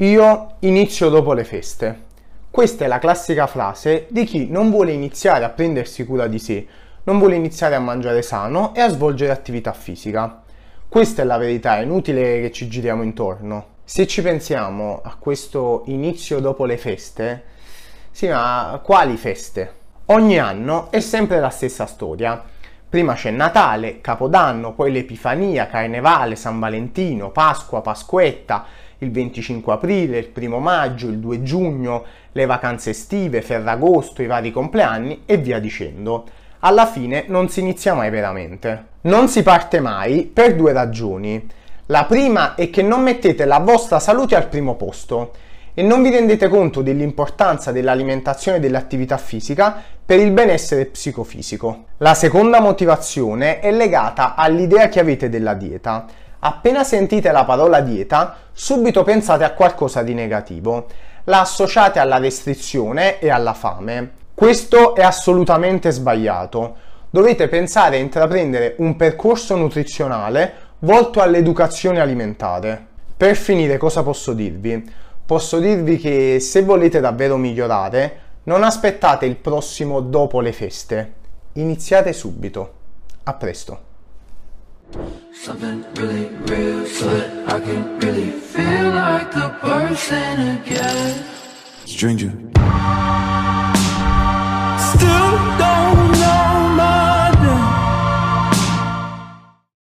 Io inizio dopo le feste. Questa è la classica frase di chi non vuole iniziare a prendersi cura di sé, non vuole iniziare a mangiare sano e a svolgere attività fisica. Questa è la verità, è inutile che ci giriamo intorno. Se ci pensiamo a questo inizio dopo le feste, sì, ma quali feste? Ogni anno è sempre la stessa storia. Prima c'è Natale, Capodanno, poi l'Epifania, Carnevale, San Valentino, Pasqua, Pasquetta, il 25 aprile, il 1 maggio, il 2 giugno, le vacanze estive, Ferragosto, i vari compleanni e via dicendo. Alla fine non si inizia mai veramente. Non si parte mai per due ragioni. La prima è che non mettete la vostra salute al primo posto e non vi rendete conto dell'importanza dell'alimentazione e dell'attività fisica per il benessere psicofisico. La seconda motivazione è legata all'idea che avete della dieta. Appena sentite la parola dieta, subito pensate a qualcosa di negativo. La associate alla restrizione e alla fame. Questo è assolutamente sbagliato. Dovete pensare a intraprendere un percorso nutrizionale volto all'educazione alimentare. Per finire, cosa posso dirvi? Posso dirvi che se volete davvero migliorare, non aspettate il prossimo dopo le feste. Iniziate subito. A presto. Something really real so that I can really feel like the person again. Stranger.